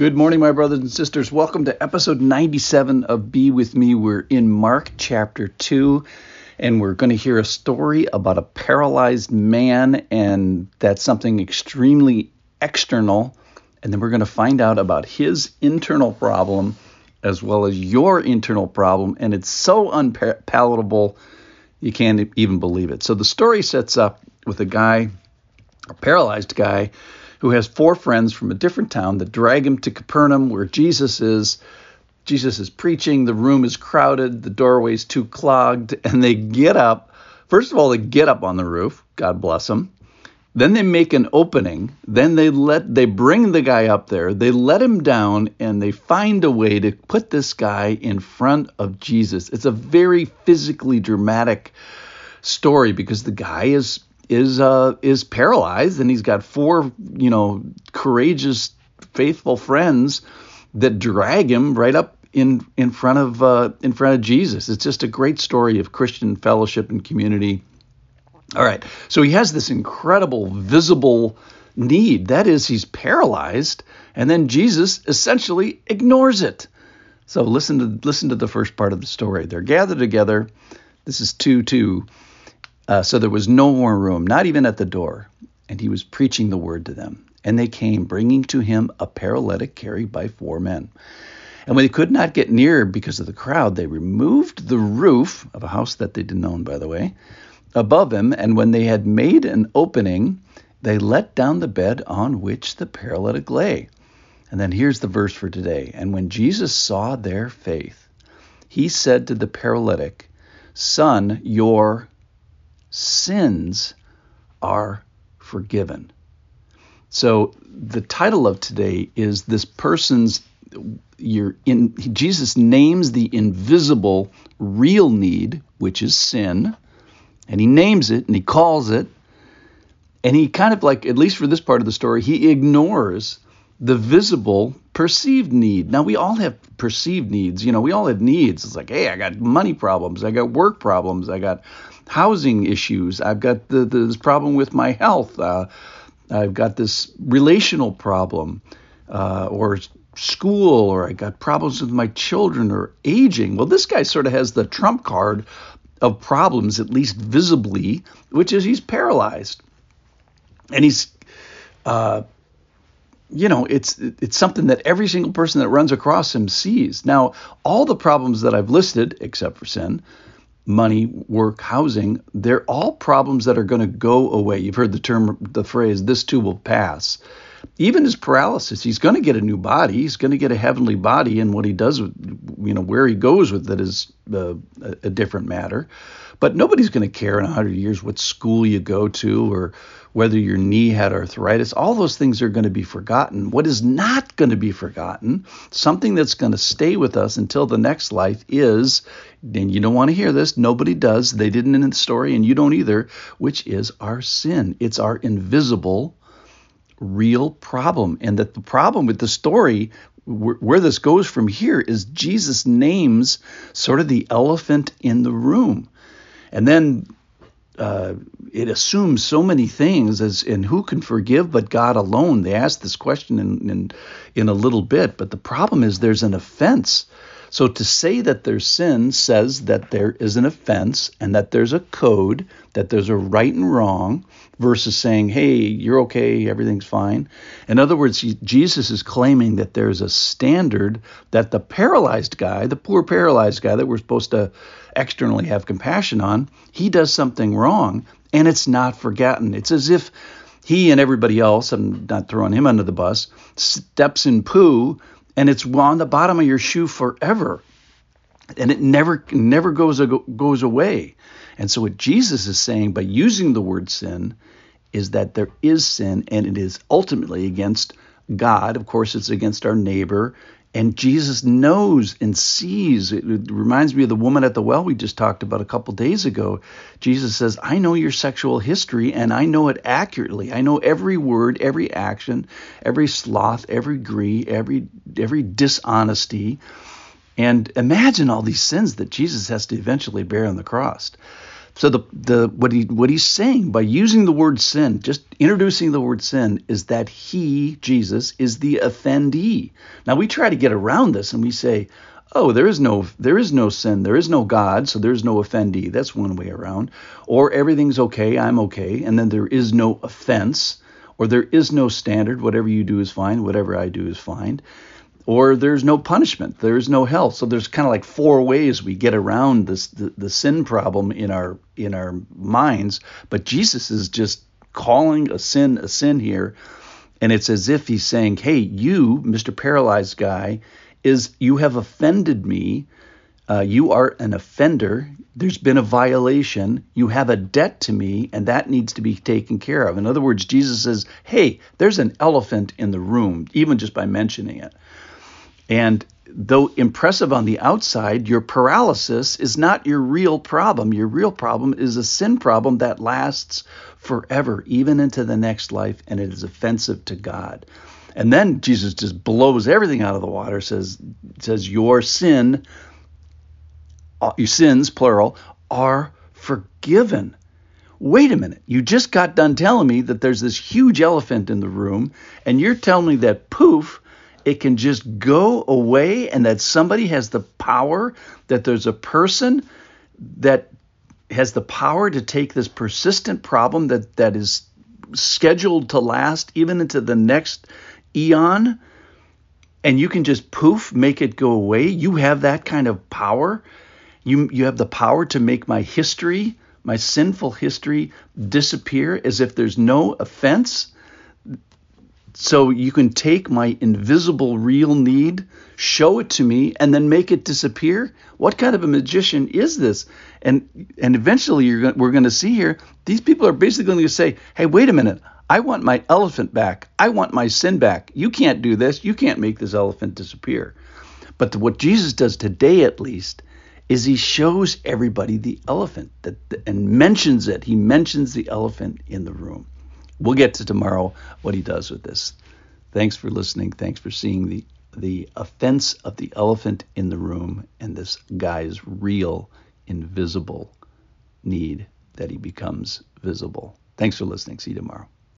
Good morning, my brothers and sisters. Welcome to episode 97 of Be With Me. We're in Mark chapter 2, and we're going to hear a story about a paralyzed man, and that's something extremely external. And then we're going to find out about his internal problem as well as your internal problem, and it's so unpalatable you can't even believe it. So the story sets up with a guy, a paralyzed guy, who has four friends from a different town that drag him to Capernaum where Jesus is. Jesus is preaching, the room is crowded, the doorway's too clogged, and they get up. First of all, they get up on the roof, God bless them. Then they make an opening. Then they let they bring the guy up there. They let him down and they find a way to put this guy in front of Jesus. It's a very physically dramatic story because the guy is is uh, is paralyzed, and he's got four, you know, courageous, faithful friends that drag him right up in in front of uh, in front of Jesus. It's just a great story of Christian fellowship and community. All right, so he has this incredible visible need. That is, he's paralyzed, and then Jesus essentially ignores it. So listen to listen to the first part of the story. They're gathered together. This is two two. Uh, so there was no more room, not even at the door. And he was preaching the word to them. And they came, bringing to him a paralytic carried by four men. And when they could not get near because of the crowd, they removed the roof of a house that they didn't own, by the way, above him. And when they had made an opening, they let down the bed on which the paralytic lay. And then here's the verse for today. And when Jesus saw their faith, he said to the paralytic, Son, your sins are forgiven. So the title of today is this person's you're in Jesus names the invisible real need, which is sin, and he names it and he calls it and he kind of like at least for this part of the story, he ignores the visible perceived need. Now we all have perceived needs. You know, we all have needs. It's like, hey, I got money problems, I got work problems, I got housing issues. I've got the, this problem with my health. Uh, I've got this relational problem, uh, or school, or I got problems with my children, or aging. Well, this guy sort of has the trump card of problems, at least visibly, which is he's paralyzed, and he's. Uh, you know, it's it's something that every single person that runs across him sees. Now, all the problems that I've listed, except for sin, money, work, housing, they're all problems that are going to go away. You've heard the term, the phrase, this too will pass. Even his paralysis, he's going to get a new body. He's going to get a heavenly body, and what he does with, you know, where he goes with it is uh, a, different matter. But nobody's going to care in 100 years what school you go to or whether your knee had arthritis. All those things are going to be forgotten. What is not going to be forgotten, something that's going to stay with us until the next life is, and you don't want to hear this, nobody does. They didn't in the story, and you don't either, which is our sin. It's our invisible real problem. And that the problem with the story, where this goes from here, is Jesus names sort of the elephant in the room. And then uh, it assumes so many things as and who can forgive but God alone. They ask this question in, in in a little bit, but the problem is there's an offense. So to say that there's sin says that there is an offense and that there's a code, that there's a right and wrong, versus saying, hey, you're okay, everything's fine. In other words, Jesus is claiming that there's a standard that the paralyzed guy, the poor paralyzed guy that we're supposed to externally have compassion on, he does something wrong and it's not forgotten. It's as if he and everybody else, I'm not throwing him under the bus, steps in poo and it's on the bottom of your shoe forever. And it never never goes goes away. And so what Jesus is saying by using the word sin is that there is sin and it is ultimately against God. Of course, it's against our neighbor. And Jesus knows and sees. It reminds me of the woman at the well we just talked about a couple days ago. Jesus says, I know your sexual history and I know it accurately. I know every word, every action, every sloth, every greed, every every dishonesty. And imagine all these sins that Jesus has to eventually bear on the cross. So the the what he what he's saying by using the word sin, just introducing the word sin, is that he Jesus is the offendee. Now we try to get around this and we say, oh, there is no there is no sin, there is no God, so there's no offendee. That's one way around. Or everything's okay, I'm okay, and then there is no offense, or there is no standard. Whatever you do is fine. Whatever I do is fine or there's no punishment there's no hell. So there's kind of like four ways we get around this the, the sin problem in our in our minds but jesus is just calling a sin a sin here and it's as if he's saying hey you mr paralyzed guy is you have offended me uh, you are an offender there's been a violation you have a debt to me and that needs to be taken care of. In other words jesus says hey there's an elephant in the room even just by mentioning it and though impressive on the outside, your paralysis is not your real problem. Your real problem is a sin problem that lasts forever, even into the next life, and it is offensive to God. And then Jesus just blows everything out of the water, says, says Your sin, uh, your sins, plural, are forgiven. Wait a minute. You just got done telling me that there's this huge elephant in the room, and you're telling me that poof, it can just go away and that somebody has the power, that there's a person that has the power to take this persistent problem that, that is scheduled to last even into the next eon. And you can just poof make it go away. You have that kind of power. You you have the power to make my history my sinful history disappear as if there's no offense so you can take my invisible real need, show it to me, and then make it disappear. What kind of a magician is this? And and eventually you're we're going to see here these people are basically going to say, "Hey, wait a minute. I want my elephant back. I want my sin back. You can't do this. You can't make this elephant disappear." But the, what Jesus does today, at least, is he shows everybody the elephant that and mentions it. He mentions the elephant in the room. We'll get to tomorrow what he does with this. Thanks for listening. Thanks for seeing the the offense of the elephant in the room and this guy's real invisible need that he becomes visible. Thanks for listening. See you tomorrow.